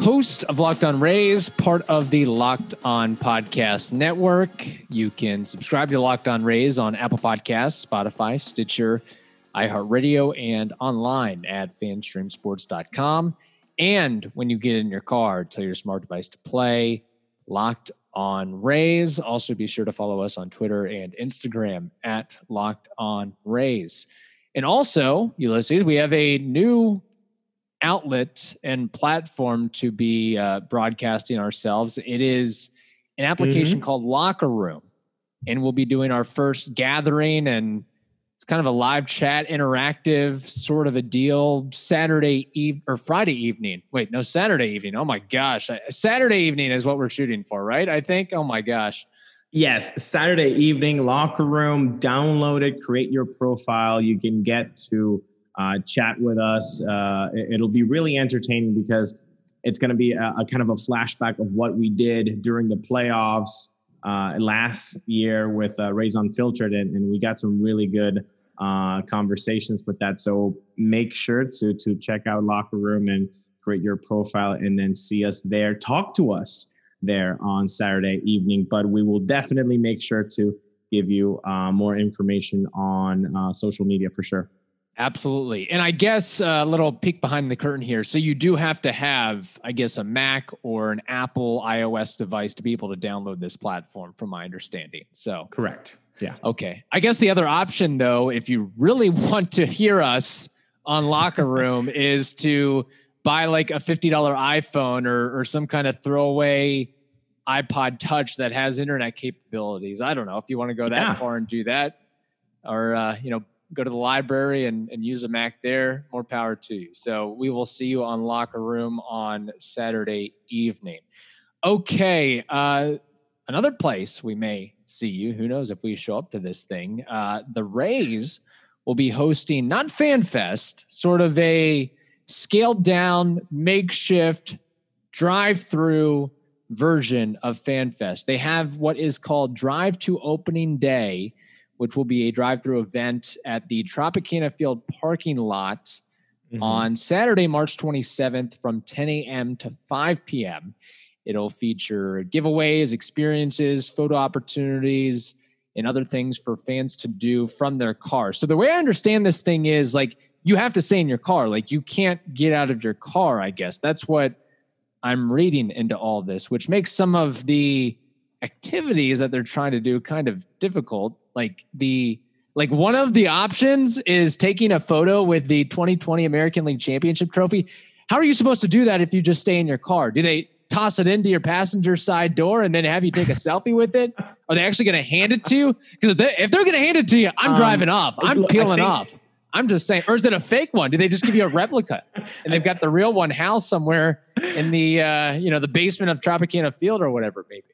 Host of Locked On Rays, part of the Locked On Podcast Network. You can subscribe to Locked On Rays on Apple Podcasts, Spotify, Stitcher, iHeartRadio, and online at fanstreamsports.com. And when you get in your car, tell your smart device to play Locked On Rays. Also, be sure to follow us on Twitter and Instagram at Locked On Rays. And also, Ulysses, we have a new outlet and platform to be uh, broadcasting ourselves. It is an application called Locker Room, and we'll be doing our first gathering and it's kind of a live chat, interactive sort of a deal. Saturday eve or Friday evening. Wait, no, Saturday evening. Oh my gosh, Saturday evening is what we're shooting for, right? I think. Oh my gosh. Yes, Saturday evening, locker room, download it, create your profile. You can get to uh, chat with us. Uh, it- it'll be really entertaining because it's going to be a, a kind of a flashback of what we did during the playoffs uh, last year with uh, Rays Unfiltered, and, and we got some really good uh, conversations with that. So make sure to to check out Locker Room and create your profile, and then see us there. Talk to us there on Saturday evening. But we will definitely make sure to give you uh, more information on uh, social media for sure. Absolutely. And I guess a little peek behind the curtain here. So you do have to have, I guess, a Mac or an Apple iOS device to be able to download this platform, from my understanding. So, Correct. Yeah. okay. I guess the other option, though, if you really want to hear us on Locker Room, is to buy like a $50 iPhone or, or some kind of throwaway iPod Touch that has internet capabilities. I don't know if you want to go that Yeah. far and do that, or, uh, you know, go to the library and, and use a Mac there, more power to you. So we will see you on Locker Room on Saturday evening. Okay. Uh, another place we may see you, who knows if we show up to this thing, uh, the Rays will be hosting not FanFest, sort of a scaled down, makeshift, drive through version of FanFest. They have what is called Drive to Opening Day, which will be a drive through event at the Tropicana Field parking lot Mhm. on Saturday, March 27th from 10 a.m. to 5 p.m. It'll feature giveaways, experiences, photo opportunities, and other things for fans to do from their car. So the way I understand this thing is like you have to stay in your car. Like you can't get out of your car, I guess. That's what I'm reading into all this, which makes some of the activities that they're trying to do kind of difficult. Like the like one of the options is taking a photo with the 2020 American League Championship trophy. How are you supposed to do that if you just stay in your car? Do they toss it into your passenger side door and then have you take a selfie with it? Are they actually going to hand it to you? Because if, they, if they're going to hand it to you, I'm Um, driving off. I'm peeling think- off. I'm just saying, or is it a fake one? Do they just give you a replica and they've got the real one housed somewhere in the uh, you know the basement of Tropicana Field or whatever, maybe?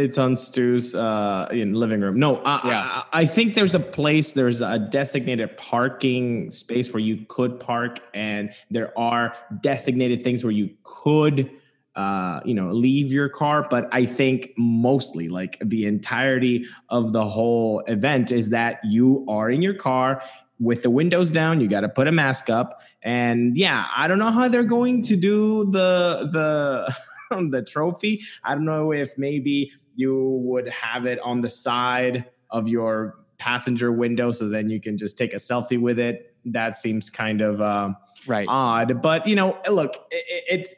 It's on Stu's uh, in living room. No, I, Yeah. I, I think there's a place. There's a designated parking space where you could park, and there are designated things where you could, uh, you know, leave your car. But I think mostly, like the entirety of the whole event, is that you are in your car with the windows down. You got to put a mask up, and yeah, I don't know how they're going to do the the. the trophy. I don't know if maybe you would have it on the side of your passenger window so then you can just take a selfie with it. That seems kind of um, Right. odd. But, you know, look, i- i- it's.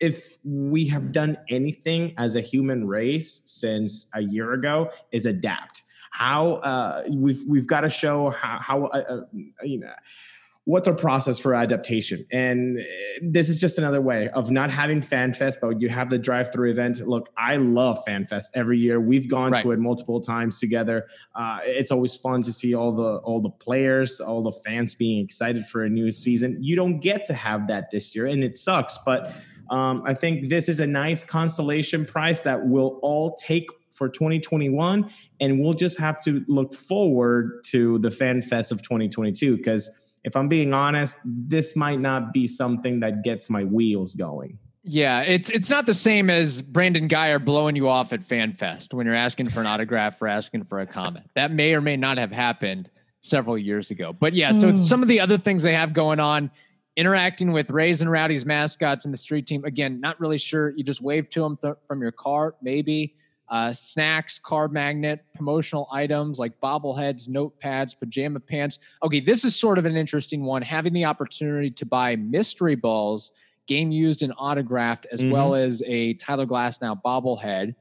if we have done anything as a human race since a year ago is adapt how uh, we've we've got to show how, how uh, uh, you know what's our process for adaptation? And uh, this is just another way of not having fanfest but you have the drive-through event. Look i love fanfest every year. We've gone Right. to it multiple times together. Uh, it's always fun to see all the all the players all the fans being excited for a new season. You don't get to have that this year and it sucks but um, i think this is a nice consolation prize that we'll all take for 2021, and we'll just have to look forward to the Fan Fest of 2022 because if I'm being honest, this might not be something that gets my wheels going. Yeah, it's it's not the same as Brandon Guyer blowing you off at FanFest when you're asking for an autograph or asking for a comment. That may or may not have happened several years ago. But yeah, so mm. some of the other things they have going on, interacting with Rays and Rowdy's mascots and the street team. Again, not really sure. You just wave to them th- from your car, maybe uh, snacks, card magnet, promotional items like bobbleheads, notepads, pajama pants. Okay, this is sort of an interesting one. Having the opportunity to buy mystery balls, game used and autographed, as mm-hmm. well as a Tyler Glasnow bobblehead,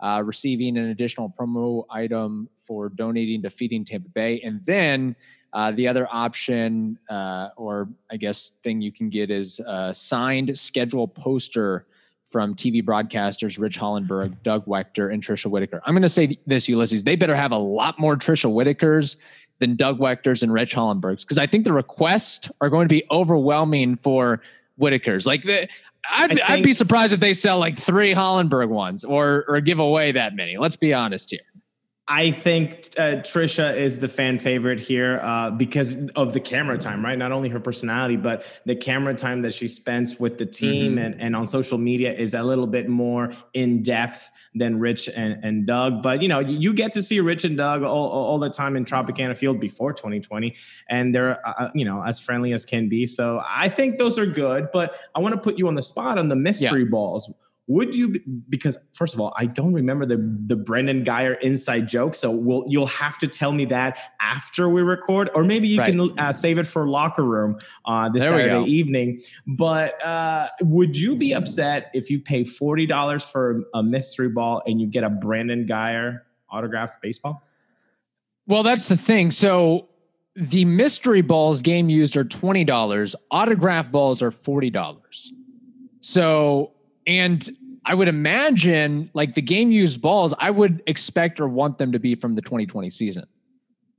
uh, receiving an additional promo item for donating to Feeding Tampa Bay. And then uh, the other option, uh, or I guess thing you can get, is a signed schedule poster from TV broadcasters Rich Hollenberg, Doug Waechter, and Tricia Whitaker. I'm going to say this, Ulysses. They better have a lot more Tricia Whitakers than Doug Waechters and Rich Hollenbergs because I think the requests are going to be overwhelming for Whitakers. Like, the, I'd, think, I'd be surprised if they sell like three Hollenberg ones or or give away that many. Let's be honest here. I think uh, Tricia is the fan favorite here uh, because of the camera time, right? Not only her personality, but the camera time that she spends with the team mm-hmm. and, and on social media is a little bit more in depth than Rich and, and Doug. But you know, you get to see Rich and Doug all, all the time in Tropicana Field before 2020, and they're uh, uh, you know as friendly as can be. So I think those are good. But I want to put you on the spot on the mystery yeah. balls would you because first of all i don't remember the the brandon guyer inside joke so we'll you'll have to tell me that after we record or maybe you right. can uh, save it for locker room uh, this there saturday evening. But uh, would you be upset if you pay $40 for a mystery ball and you get a brandon guyer autographed baseball? Well that's the thing. So the mystery balls game used are $20 autograph balls are $40 so and I would imagine like the game used balls, I would expect or want them to be from the 2020 season.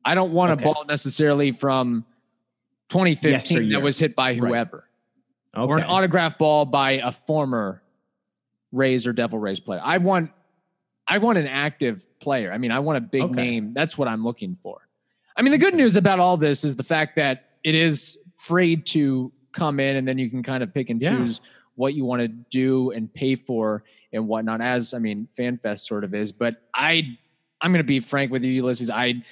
I don't want okay. a ball necessarily from 2015 Yesteryear. that was hit by whoever. Right. Okay. Or an autograph ball by a former Rays or Devil Rays player. I want I want an active player. I mean, I want a big okay. name. That's what I'm looking for. I mean, the good news about all this is the fact that it is free to come in and then you can kind of pick and yeah. choose what you want to do and pay for and whatnot. As I mean, FanFest sort of is, but I I'm going to be frank with you, Ulysses. I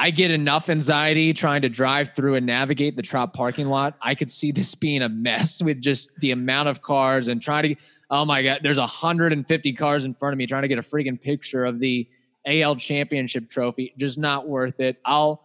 I get enough anxiety trying to drive through and navigate the Trop parking lot. I could see this being a mess with just the amount of cars and trying to. Oh my God, there's 150 cars in front of me trying to get a freaking picture of the AL Championship trophy. Just not worth it. I'll.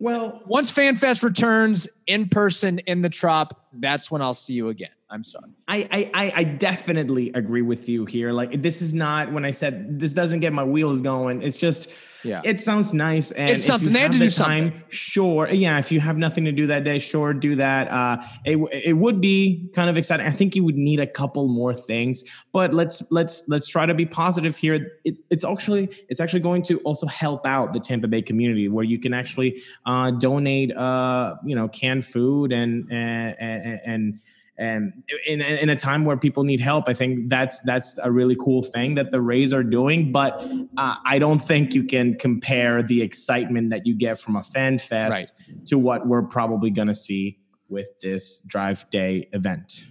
Well, once FanFest returns in person in the Trop, that's when I'll see you again. I'm sorry. I, I I definitely agree with you here. Like this is not when I said this doesn't get my wheels going. It's just yeah. It sounds nice and it's something. They have the time, something. sure. Yeah, if you have nothing to do that day, sure, do that. Uh, it it would be kind of exciting. I think you would need a couple more things, but let's let's let's try to be positive here. It, it's actually it's actually going to also help out the Tampa Bay community where you can actually uh, donate uh, you know canned food and and and, and and in, in a time where people need help i think that's that's a really cool thing that the rays are doing but uh, i don't think you can compare the excitement that you get from a fan fest right. to what we're probably going to see with this drive day event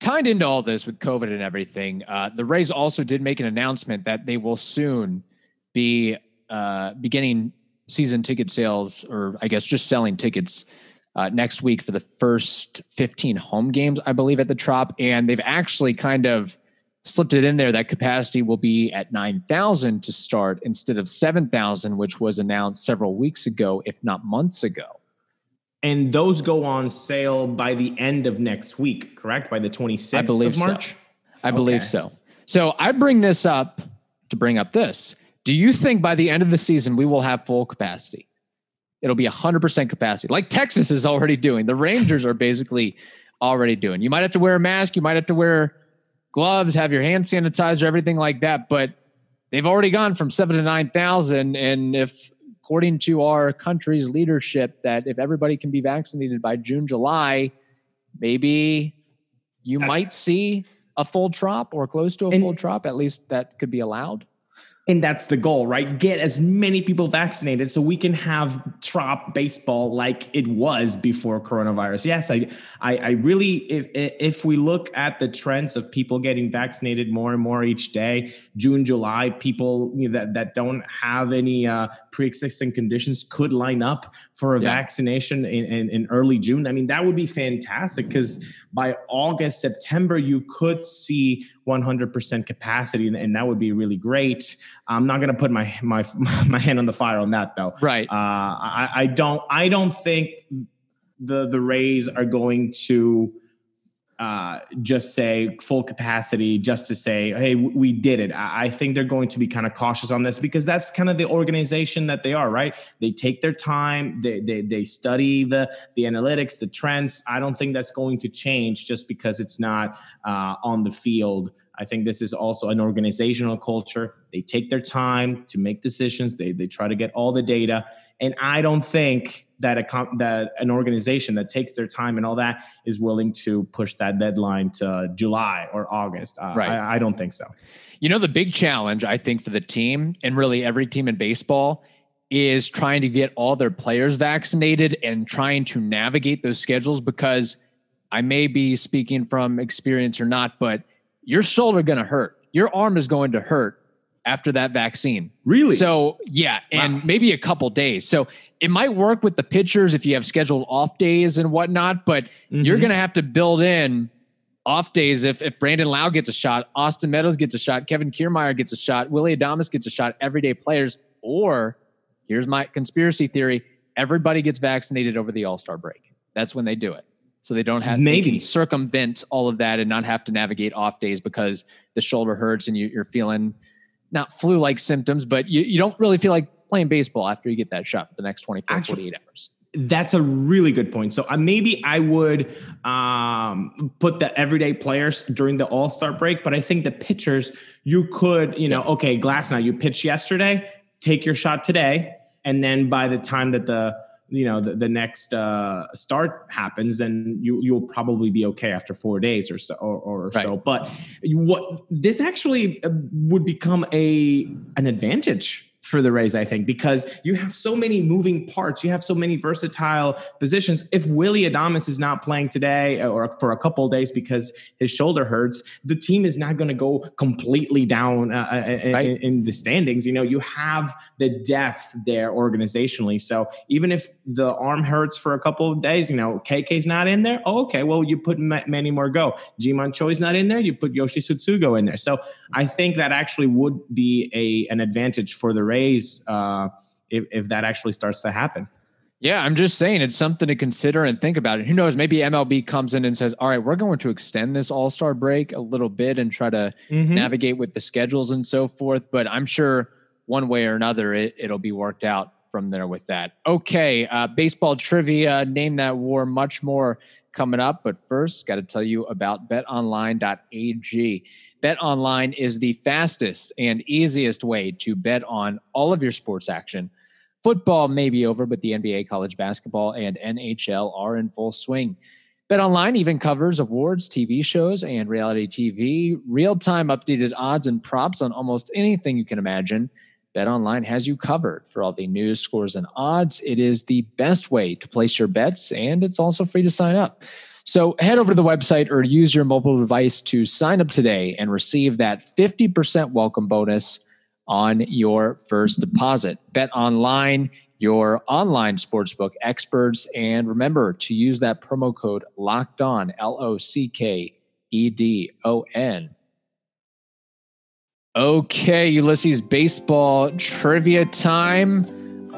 tied into all this with covid and everything uh, the rays also did make an announcement that they will soon be uh, beginning season ticket sales or i guess just selling tickets uh, next week for the first 15 home games, I believe, at the Trop. And they've actually kind of slipped it in there that capacity will be at 9,000 to start instead of 7,000, which was announced several weeks ago, if not months ago. And those go on sale by the end of next week, correct? By the 26th I believe of March? So. I okay. believe so. So I bring this up to bring up this. Do you think by the end of the season we will have full capacity? It'll be 100% capacity, like Texas is already doing. The Rangers are basically already doing. You might have to wear a mask, you might have to wear gloves, have your hand sanitizer, everything like that. But they've already gone from seven to 9,000. And if, according to our country's leadership, that if everybody can be vaccinated by June, July, maybe you That's, might see a full trop or close to a full trop. At least that could be allowed. And that's the goal, right? Get as many people vaccinated so we can have trop baseball like it was before coronavirus. Yes, I, I, I really, if if we look at the trends of people getting vaccinated more and more each day, June, July, people that that don't have any uh, pre-existing conditions could line up for a yeah. vaccination in, in, in early June. I mean, that would be fantastic because by August, September, you could see 100% capacity, and, and that would be really great. I'm not going to put my my my hand on the fire on that though. Right. Uh, I, I don't I don't think the the Rays are going to uh, just say full capacity just to say, hey, we did it. I think they're going to be kind of cautious on this because that's kind of the organization that they are, right? They take their time, they they, they study the the analytics, the trends. I don't think that's going to change just because it's not uh, on the field. I think this is also an organizational culture. They take their time to make decisions. They they try to get all the data, and I don't think that a that an organization that takes their time and all that is willing to push that deadline to July or August. Uh, right. I, I don't think so. You know, the big challenge I think for the team and really every team in baseball is trying to get all their players vaccinated and trying to navigate those schedules because I may be speaking from experience or not, but your shoulder going to hurt. Your arm is going to hurt after that vaccine. Really? So, yeah, and wow. maybe a couple days. So, it might work with the pitchers if you have scheduled off days and whatnot, but mm-hmm. you're going to have to build in off days if if Brandon Lowe gets a shot, Austin Meadows gets a shot, Kevin Kiermaier gets a shot, Willie Adames gets a shot, everyday players, or here's my conspiracy theory, everybody gets vaccinated over the All-Star break. That's when they do it so they don't have maybe circumvent all of that and not have to navigate off days because the shoulder hurts and you, are feeling not flu like symptoms, but you, you don't really feel like playing baseball after you get that shot for the next 24, Actually, 48 hours. That's a really good point. So uh, maybe I would um, put the everyday players during the All Star break, but I think the pitchers you could, you know, okay, Glasnow you pitched yesterday, take your shot today, and then by the time that the you know the, the next uh, start happens then you you'll probably be okay after four days or so or, or right. so but what this actually uh, would become a an advantage for the Rays, I think, because you have so many moving parts. You have so many versatile positions. If Willie Adames is not playing today or for a couple days because his shoulder hurts, the team is not going to go completely down uh, uh right. in, in, the standings. You know, you have the depth there organizationally. So even if the arm hurts for a couple of days, you know, KK's not in there. Oh, okay, well, you put Manny Margot. Ji-Man Choi's not in there. You put Yoshi Tsutsugo in there. So I think that actually would be a an advantage for the Rays uh, if, if that actually starts to happen. Yeah, I'm just saying it's something to consider and think about. It. Who knows? Maybe MLB comes in and says, "All right, we're going to extend this All Star break a little bit and try to mm-hmm. navigate with the schedules and so forth." But I'm sure one way or another, it, it'll be worked out from there with that. Okay, uh, baseball trivia, name that war, much more coming up. But first, got to tell you about BetOnline.ag. BetOnline is the fastest and easiest way to bet on all of your sports action. Football may be over, but the NBA, college basketball, and NHL are in full swing. BetOnline even covers awards, TV shows, and reality TV, real time updated odds and props on almost anything you can imagine. BetOnline has you covered for all the news, scores, and odds. It is the best way to place your bets, and it's also free to sign up. So head over to the website or use your mobile device to sign up today and receive that 50% welcome bonus on your first deposit. Bet online, your online sportsbook experts, and remember to use that promo code locked on, L O C K E D O N. Okay, Ulysses, baseball trivia time.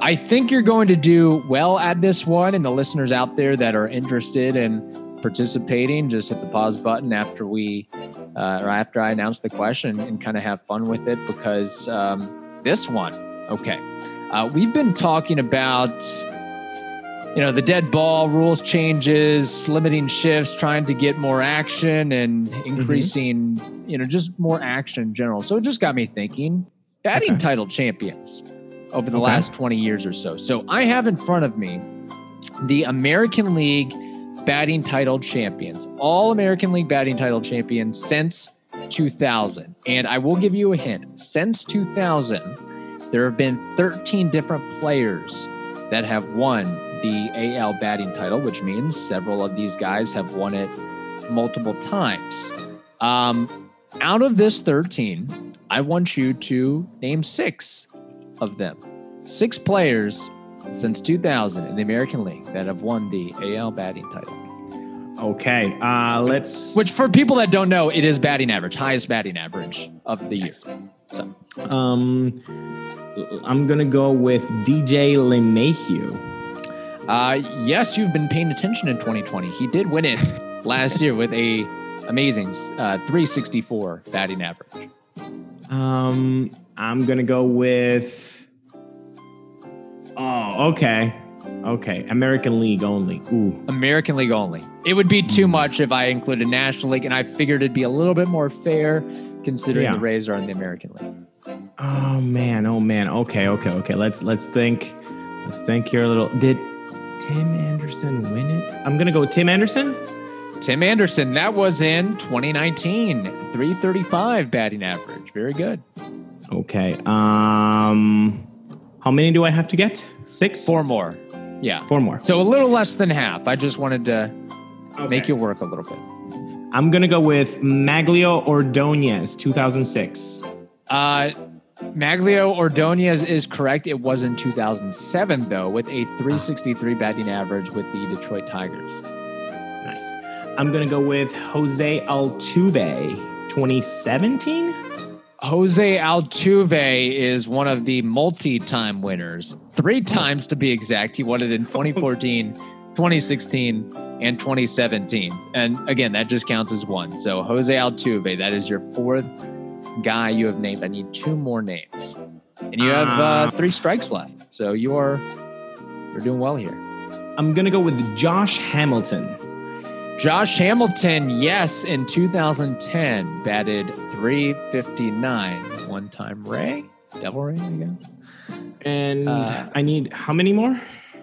I think you're going to do well at this one, and the listeners out there that are interested in participating, just hit the pause button after we uh, or after I announce the question and kind of have fun with it because um, this one, okay, uh, we've been talking about you know the dead ball rules changes, limiting shifts, trying to get more action and mm-hmm. increasing mm-hmm. You know just more action in general. So it just got me thinking batting okay. title champions over the okay. last 20 years or so. So I have in front of me the American League batting title champions, all American League batting title champions since 2000. And I will give you a hint. Since 2000, there have been 13 different players that have won the AL batting title, which means several of these guys have won it multiple times. Um, out of this 13, I want you to name six of them. Six players since 2000 in the American League that have won the AL batting title. Okay, uh, let's. Which, for people that don't know, it is batting average, highest batting average of the Yes. year. So, Um, I'm gonna go with DJ LeMahieu. uh, yes, you've been paying attention in 2020. He did win it last year with a amazing uh, 364 batting average. Um, I'm gonna go with. Oh, okay, okay. American League only. Ooh, American League only. It would be too much if I included National League, and I figured it'd be a little bit more fair considering Yeah. the Rays are in the American League. oh man, oh man. Okay, okay, okay. Let's let's think. Let's think here a little. Did Tim Anderson win it? I'm gonna go with Tim Anderson. Tim Anderson, that was in 2019, 335 batting average. Very good. Okay. Um, how many do I have to get? Six. Four more. Yeah. Four more. So a little less than half. I just wanted to make you work a little bit. I'm gonna go with Magglio Ordonez, 2006. Uh, Magglio Ordonez is correct. It was in 2007, though, with a 363 batting average with the Detroit Tigers. Nice. I'm gonna go with Jose Altuve, 2017. Jose Altuve is one of the multi-time winners, three times to be exact. He won it in 2014, 2016, and 2017. And again, that just counts as one. So Jose Altuve, that is your fourth guy you have named. I need two more names, and you have uh, Uh, three strikes left. So you are you're doing well here. I'm gonna go with Josh Hamilton. Josh Hamilton, yes, in 2010 batted 359. One time Ray, Devil Ray, I guess. And Uh, I need how many more?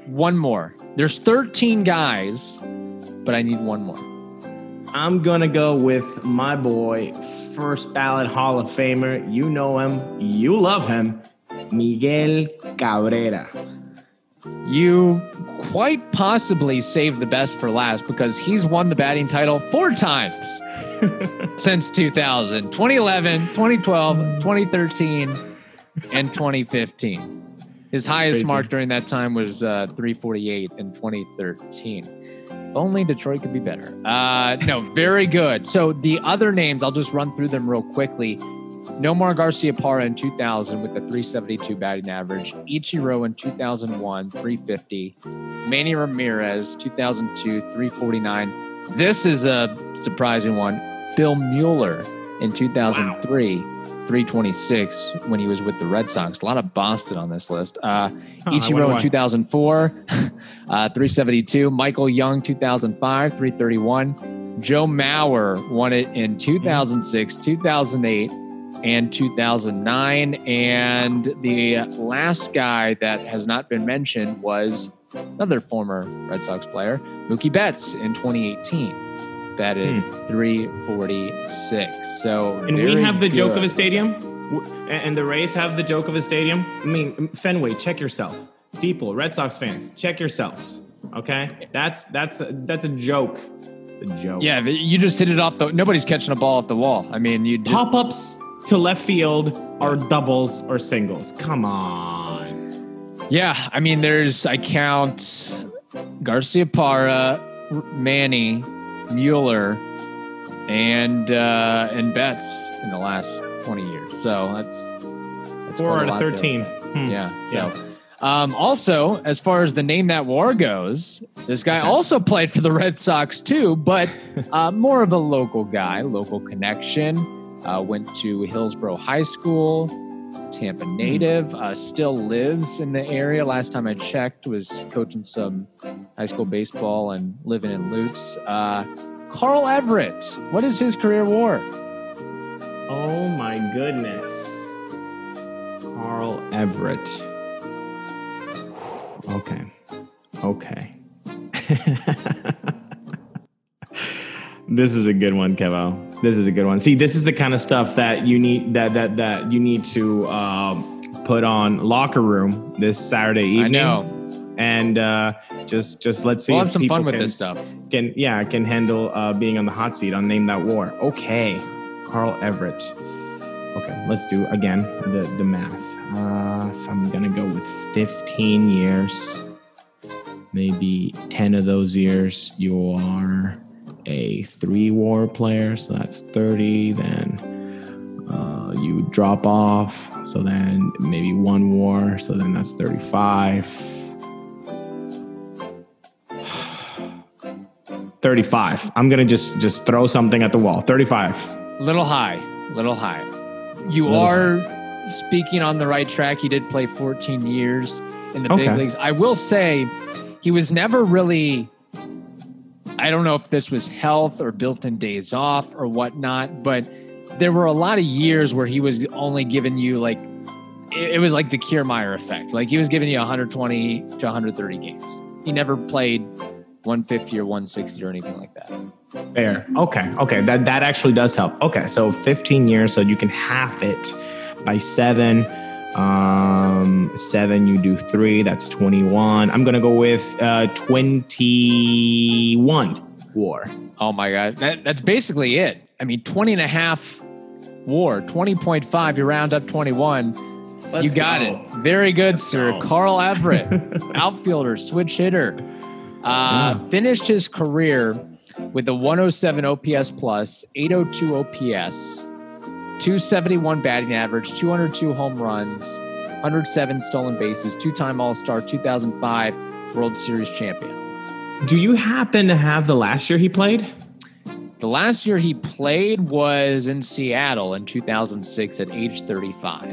One more. There's 13 guys, but I need one more. I'm gonna go with my boy, first ballot Hall of Famer. You know him, you love him, Miguel Cabrera. You quite possibly saved the best for last because he's won the batting title four times since 2000 2011, 2012, 2013, and 2015. His highest Crazy. mark during that time was uh, 348 in 2013. If only Detroit could be better. Uh, no, very good. So the other names, I'll just run through them real quickly. Nomar Garciaparra in 2000 with a 372 batting average. Ichiro in 2001, 350. Manny Ramirez, 2002, 349. This is a surprising one. Bill Mueller in 2003, 326 when he was with the Red Sox. A lot of Boston on this list. Uh, Huh, Ichiro in 2004, uh, 372. Michael Young, 2005, 331. Joe Mauer won it in 2006, 2008, and 2009. And the last guy that has not been mentioned was another former Red Sox player, Mookie Betts, in 2018. Batted 346. So, Hmm. And we have the joke of a stadium, and the Rays have the joke of a stadium. I mean, Fenway, check yourself. People, Red Sox fans, check yourselves. Okay, that's that's that's a joke. A joke. Yeah, you just hit it off the. Nobody's catching a ball off the wall. I mean, you Pop ups to left field are doubles or singles. Come on. Yeah, I mean, there's I count Garciaparra, Manny, Mueller, and uh, and Betts in the last 20 years. So that's that's Four out of thirteen. Hmm. Yeah. So. Yeah. Um, also, as far as the name that war goes, this guy Okay. also played for the Red Sox too, but uh, more of a local guy, local connection. Uh, went to Hillsborough High School, Tampa Hmm. native, uh, still lives in the area. Last time I checked, was coaching some high school baseball and living in Lutz. Uh, Carl Everett, what is his career war? Oh my goodness. Carl Everett. Okay. Okay. this is a good one, Kevo. This is a good one. See, this is the kind of stuff that you need that that that you need to um, put on locker room this Saturday evening. I know. And uh, just just let's see. We'll if have some fun with can- this stuff. Can yeah can handle uh, being on the hot seat on Name That War. Okay, Carl Everett. Okay, let's do again the the math. Uh, if I'm gonna go with 15 years, maybe 10 of those years you are a three war player, so that's 30. Then uh, you drop off, so then maybe one war, so then that's 35. 35. I'm gonna just just throw something at the wall. 35. Little high, little high. You Little are speaking on the right track. He did play 14 years in the big leagues. I will say he was never really. I don't know if this was health or built-in days off or whatnot, but there were a lot of years where he was only giving you like it, was like the Kiermaier effect. Like he was giving you 120 to 130 games. He never played 150 or 160 or anything like that. Fair. Okay. Okay. That that actually does help. Okay. So 15 years, so you can half it by seven. Um, seven, you do three. That's 21. I'm gonna go with uh 21 war. Oh my God. That, that's basically it. I mean, 20 and a half war, 20.5, you round up 21. you got it. Very good, sir. go. Carl Everett, outfielder, switch hitter. Uh, Finished his career with a 107 OPS plus, 802 OPS, 271 batting average, 202 home runs, 107 stolen bases, two time All Star, 2005 World Series champion. Do you happen to have the last year he played? The last year he played was in Seattle in 2006 at age 35.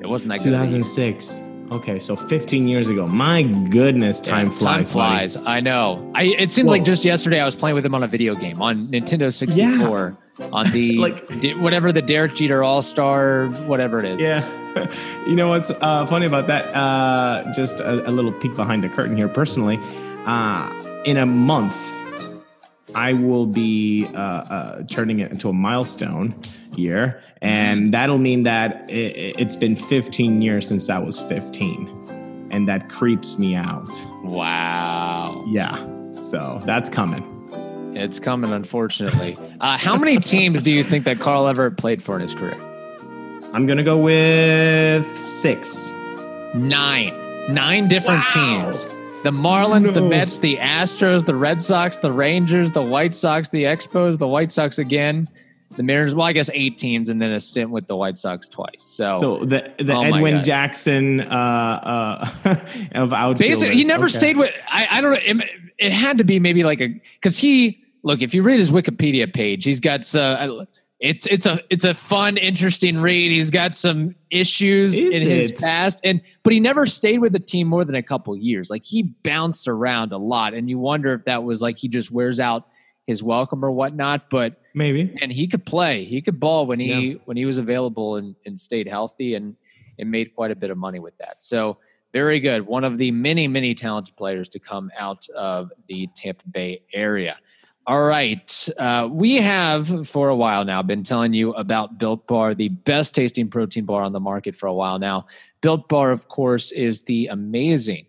It wasn't that good. of a year. 2006. Okay, so 15 years ago. My goodness, time Yeah, flies. Time buddy. flies. I know. I it seems like just yesterday I was playing with him on a video game on Nintendo 64 on the Like- whatever the Derek Jeter All Star whatever it is. Yeah. you know what's uh, funny about that? Uh, just a, a little peek behind the curtain here personally. Uh, in a month, I will be uh, uh, turning it into a milestone year. And that'll mean that it, it's been 15 years since I was 15. And that creeps me out. Wow. Yeah. So that's coming. It's coming unfortunately. uh, how many teams do you think that Carl Everett played for in his career? I'm going to go with six. Nine. Nine different Wow. teams. The Marlins, the Mets, the Astros, the Red Sox, the Rangers, the White Sox, the Expos, the White Sox again, the Mariners. Well, I guess eight teams, and then a stint with the White Sox twice. So, So the the Oh Edwin Jackson uh, uh, of outfielders. basically, he never Okay. stayed with. I, I don't know. It, it had to be maybe like a because he look. If you read his Wikipedia page, he's got uh, it's it's a it's a fun, interesting read. He's got some issues Is in his past, and but he never stayed with the team more than a couple years. Like he bounced around a lot, and you wonder if that was like he just wears out his welcome or whatnot. But Maybe. and he could play. He could ball when he Yeah. when he was available and, and stayed healthy and and made quite a bit of money with that. So very good. One of the many many talented players to come out of the Tampa Bay area. All right, uh, we have for a while now been telling you about Built Bar, the best tasting protein bar on the market for a while now. Built Bar, of course, is the amazing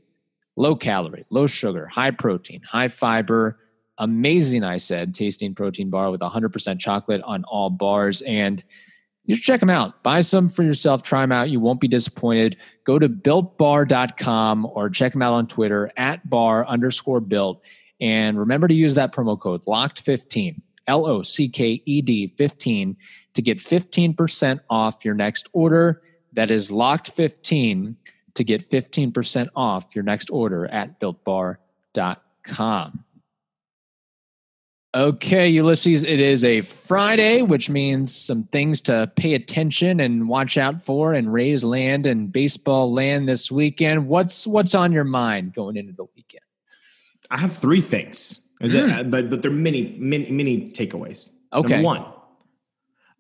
low calorie, low sugar, high protein, high fiber, amazing, I said, tasting protein bar with 100% chocolate on all bars. And you should check them out. Buy some for yourself. Try them out. You won't be disappointed. Go to builtbar.com or check them out on Twitter at bar underscore built. And remember to use that promo code LOCKED15, L O C K E D 15, to get 15% off your next order. That is locked15 to get 15% off your next order at builtbar.com. Okay, Ulysses, it is a Friday, which means some things to pay attention and watch out for and Rays land and baseball land this weekend. What's what's on your mind going into the weekend? I have three things. Is Hmm. it, but but they're many many many takeaways. Okay. Number one.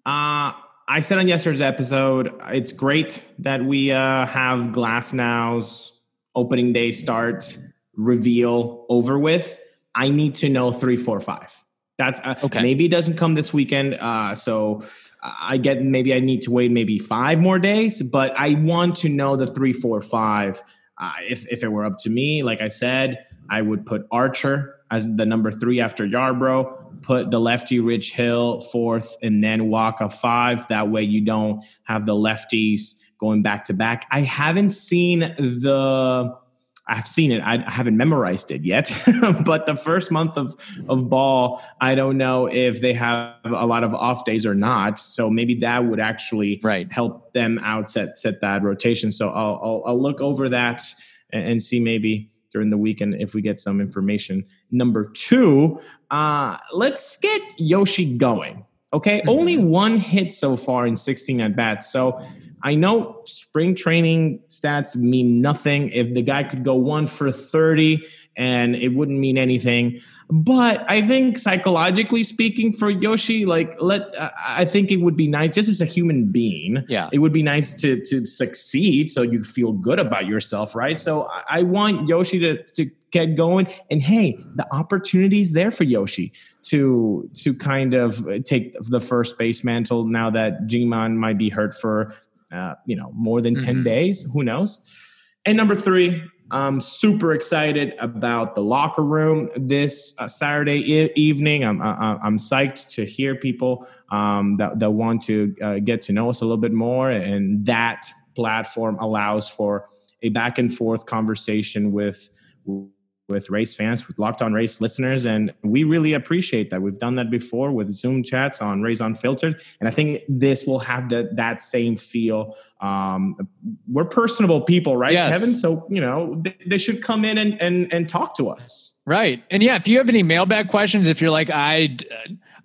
Uh I said on yesterday's episode, it's great that we uh, have Glasnow's opening day start reveal over with. I need to know three, four, five. That's uh, okay. Maybe it doesn't come this weekend. Uh, so I get maybe I need to wait maybe five more days, but I want to know the three, four, five. Uh, if if it were up to me, like I said, I would put Archer as the number three after Yarbrough. Put the lefty Rich Hill fourth, and then Wacha five. That way you don't have the lefties going back to back. I haven't seen the I've seen it. I haven't memorized it yet, but the first month of of ball, I don't know if they have a lot of off days or not. So maybe that would actually right. help them out set set that rotation. So I'll I'll, I'll look over that and, and, see maybe during the weekend if we get some information. Number two, uh, let's get Yoshi going. Okay, mm-hmm. only one hit so far in 16 at bats. So I know spring training stats mean nothing. If the guy could go one for 30 and it wouldn't mean anything. But I think psychologically speaking for Yoshi, like let I think it would be nice just as a human being. Yeah. It would be nice to to succeed so you feel good about yourself, right? So I want Yoshi to to get going. And hey, the opportunity is there for Yoshi to to kind of take the first base mantle now that Ji-Man might be hurt for uh, you know, more than mm-hmm. 10 days. Who knows? And number three, I'm super excited about the locker room this uh, Saturday evening. I'm, I- I'm psyched to hear people um, that, that want to uh, get to know us a little bit more. And that platform allows for a back and forth conversation with with Rays fans, with Locked On Rays listeners, and we really appreciate that. We've done that before with Zoom chats on Rays Unfiltered, and I think this will have the, that same feel. Um, we're personable people, right, yes. Kevin? So you know they, they, should come in and, and and talk to us, right? And yeah, if you have any mailbag questions, if you're like I.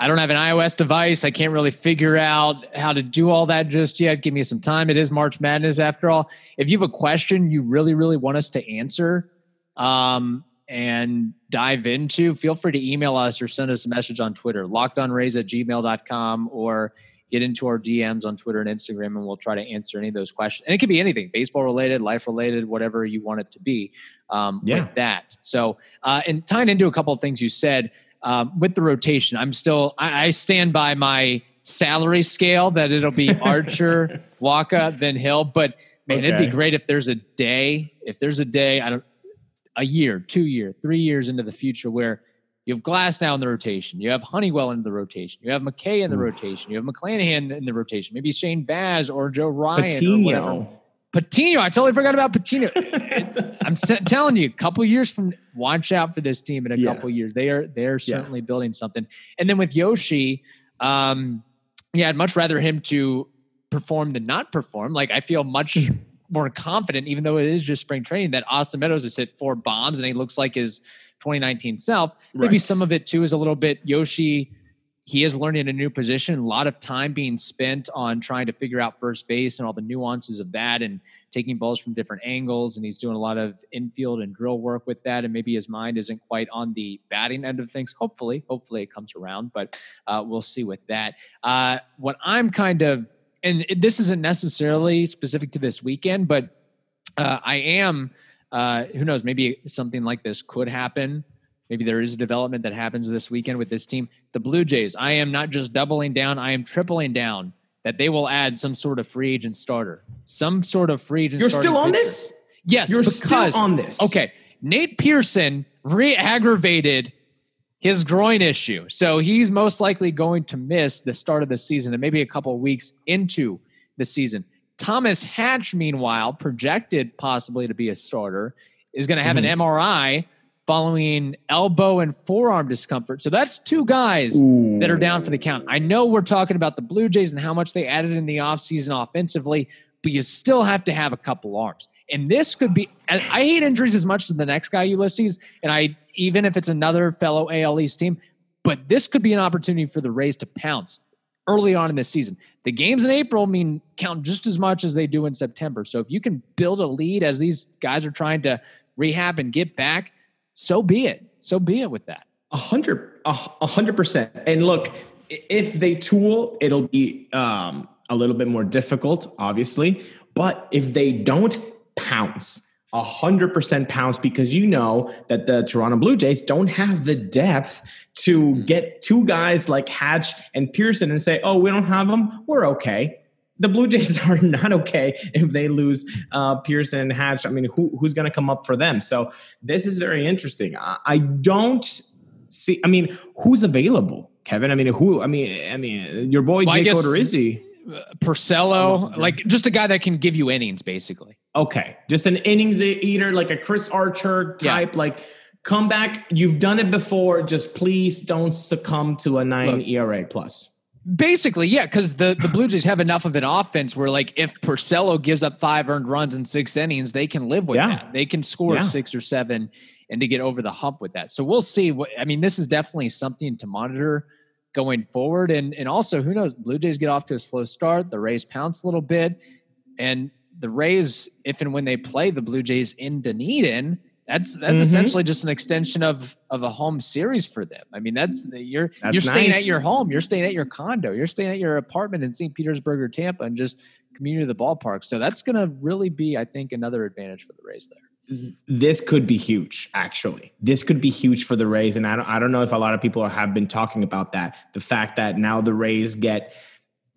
I don't have an iOS device. I can't really figure out how to do all that just yet. Give me some time. It is March Madness after all. If you have a question you really, really want us to answer, um, and dive into, feel free to email us or send us a message on Twitter, lockedonrays at gmail.com, or get into our DMs on Twitter and Instagram, and we'll try to answer any of those questions. And it could be anything baseball related, life related, whatever you want it to be um, yeah. with that. So, uh, and tying into a couple of things you said um, with the rotation, I'm still, I, I stand by my salary scale that it'll be Archer, Wacha, then Hill. But man, okay. it'd be great if there's a day, if there's a day, I don't, a year, two year, three years into the future where you have Glasnow in the rotation, you have Honeywell in the rotation, you have McKay in the rotation, you have McClanahan in the rotation, maybe Shane Baz or Joe Ryan Patino. or whatever. Patino, I totally forgot about Patino. I'm telling you, a couple years from watch out for this team in a yeah. couple years. They are they are certainly yeah. building something. And then with Yoshi, um, yeah, I'd much rather him to perform than not perform. Like I feel much more confident, even though it is just spring training, that Austin Meadows has hit four bombs and he looks like his 2019 self. Right. Maybe some of it too is a little bit Yoshi. He is learning a new position, a lot of time being spent on trying to figure out first base and all the nuances of that and taking balls from different angles. And he's doing a lot of infield and drill work with that. And maybe his mind isn't quite on the batting end of things. Hopefully, hopefully it comes around, but uh, we'll see with that. Uh, what I'm kind of and this isn't necessarily specific to this weekend, but uh, I am. Uh, who knows? Maybe something like this could happen. Maybe there is a development that happens this weekend with this team. The Blue Jays. I am not just doubling down. I am tripling down that they will add some sort of free agent starter, some sort of free agent. You're still on pitcher. this. Yes, you're because, still on this. Okay, Nate Pearson re-aggravated his groin issue. So he's most likely going to miss the start of the season and maybe a couple of weeks into the season. Thomas Hatch, meanwhile, projected possibly to be a starter, is going to have mm-hmm. an MRI following elbow and forearm discomfort. So that's two guys Ooh. that are down for the count. I know we're talking about the Blue Jays and how much they added in the offseason offensively, but you still have to have a couple arms. And this could be, I hate injuries as much as the next guy, Ulysses. And I even if it's another fellow AL East team. But this could be an opportunity for the Rays to pounce early on in the season. The games in April mean count just as much as they do in September. So if you can build a lead as these guys are trying to rehab and get back, so be it. So be it with that. A hundred, a hundred percent. And look, if they tool, it'll be um, a little bit more difficult, obviously. But if they don't pounce, 100% pounce because you know that the Toronto Blue Jays don't have the depth to Hmm. get two guys like Hatch and Pearson and say, oh, we don't have them. We're okay. The Blue Jays are not okay if they lose uh, Pearson and Hatch. I mean, who, who's going to come up for them? So this is very interesting. I, I don't see. I mean, who's available, Kevin? I mean, who? I mean, I mean, your boy Well, Jake Odorizzi. Porcello, like just a guy that can give you innings, basically. Okay, just an innings eater, like a Chris Archer Yeah. type. Like, come back. You've done it before. Just please don't succumb to a nine Look. ERA plus. Basically, yeah, because the, the Blue Jays have enough of an offense where, like, if Porcello gives up five earned runs in six innings, they can live with Yeah. that. They can score Yeah. six or seven and to get over the hump with that. So we'll see. What I mean, this is definitely something to monitor going forward. And and also, who knows? Blue Jays get off to a slow start. The Rays pounce a little bit, and the Rays, if and when they play the Blue Jays in Dunedin, that's that's Mhm. essentially just an extension of of a home series for them. I mean, that's you're That's you're staying nice. at your home, you're staying at your condo, you're staying at your apartment in St. Petersburg or Tampa, and just commuting to the ballpark. So that's going to really be, I think, another advantage for the Rays there. This could be huge. Actually, this could be huge for the Rays, and I don't. I don't know if a lot of people have been talking about that. The fact that now the Rays get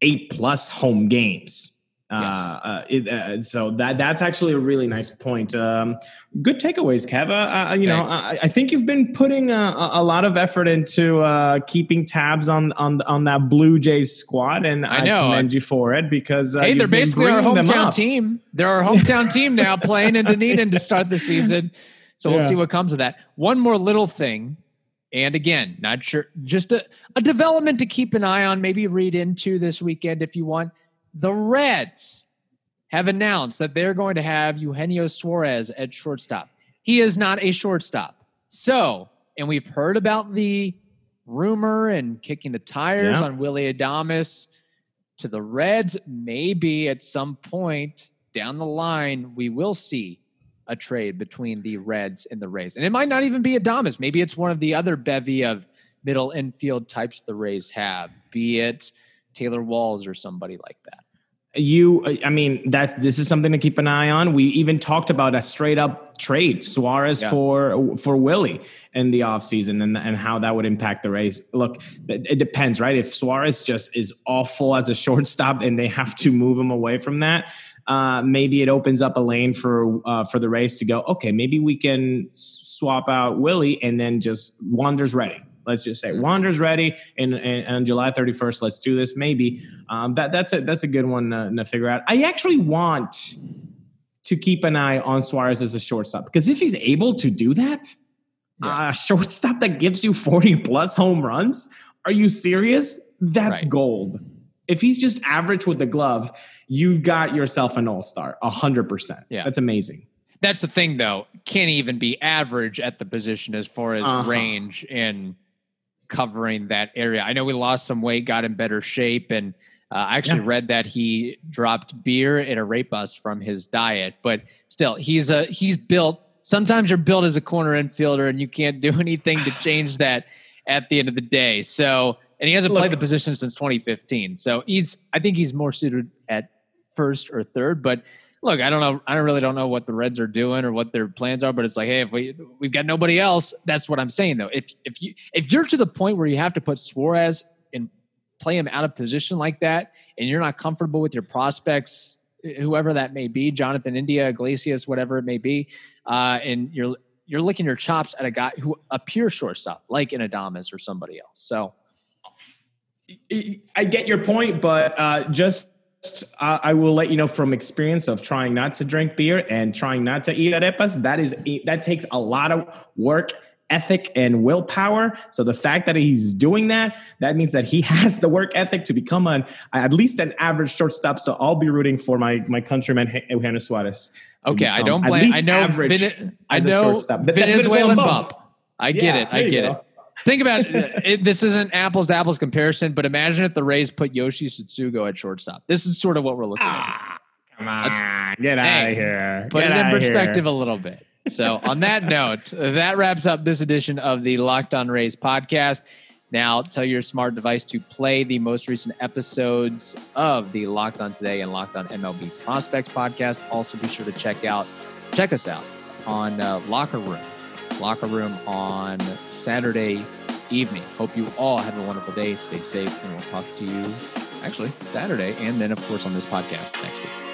eight plus home games. Uh, uh, it, uh, so that that's actually a really nice point. Um, good takeaways, Kev. Uh, uh, you know, I, I think you've been putting a, a- lot of effort into uh, keeping tabs on on on that Blue Jays squad, and I I, know. commend you for it because uh, hey, they're basically our hometown team. They're our hometown team now playing in Dunedin to start the season. So we'll see what comes of that. One more little thing. And again, not sure, just a, a development to keep an eye on, maybe read into this weekend if you want. The Reds have announced that they're going to have Eugenio Suarez at shortstop. He is not a shortstop. So, and we've heard about the rumor and kicking the tires Yeah. on Willy Adames to the Reds. Maybe at some point down the line, we will see a trade between the Reds and the Rays. And it might not even be Adamas. Maybe it's one of the other bevy of middle infield types the Rays have, be it Taylor Walls or somebody like that. you i mean that's this is something to keep an eye on we even talked about a straight up trade suarez Yeah. for for willie in the offseason and, and how that would impact the Rays look it, depends right if suarez just is awful as a shortstop and they have to move him away from that uh, maybe it opens up a lane for uh, for the Rays to go okay maybe we can swap out willie and then just Wander's ready let's just say Wander's ready and, and on july 31st let's do this maybe um, that that's a that's a good one to, to figure out. I actually want to keep an eye on Suarez as a shortstop because if he's able to do that, Yeah. a shortstop that gives you forty plus home runs, are you serious? That's Right. gold. If he's just average with the glove, you've got yourself an all star, hundred percent. Yeah. that's amazing. That's the thing, though. Can't even be average at the position as far as Uh-huh. range and covering that area. I know we lost some weight, got in better shape, and uh, I actually Yeah. read that he dropped beer and arepas from his diet. But still, he's a he's built. Sometimes you're built as a corner infielder, and you can't do anything to change that at the end of the day. So, and he hasn't Look- played the position since 2015. So he's I think he's more suited at first or third, but look, I don't know. I don't really don't know what the Reds are doing or what their plans are, but it's like, hey, if we we've got nobody else, that's what I'm saying though. If if you if you're to the point where you have to put Suarez and play him out of position like that, and you're not comfortable with your prospects, whoever that may be, Jonathan India, Iglesias, whatever it may be, uh, and you're you're licking your chops at a guy who a pure shortstop like an Adames or somebody else. So I get your point, but uh, just uh, I will let you know from experience of trying not to drink beer and trying not to eat arepas. That is that takes a lot of work, ethic, and willpower. So the fact that he's doing that, that means that he has the work ethic to become an at least an average shortstop. So I'll be rooting for my my countryman Eugenio Suarez. okay, I don't blame. I know. average Vene- I know Venezuelan Venezuelan bump. bump. I get Yeah, it. I get it. Think about it. This isn't apples to apples comparison, but imagine if the Rays put Yoshi Tsutsugo at shortstop. This is sort of what we're looking at. Ah, come on, Let's- get out Hey, of here. Put Get it in outta here. perspective a little bit. So, on that note, that wraps up this edition of the Locked On Rays podcast. Now, tell your smart device to play the most recent episodes of the Locked On Today and Locked On MLB Prospects podcast. Also, be sure to check out check us out on uh, Locker Room. Locker Room on Saturday evening. Hope you all have a wonderful day. Stay safe, and we'll talk to you actually Saturday, and then, of course, on this podcast next week.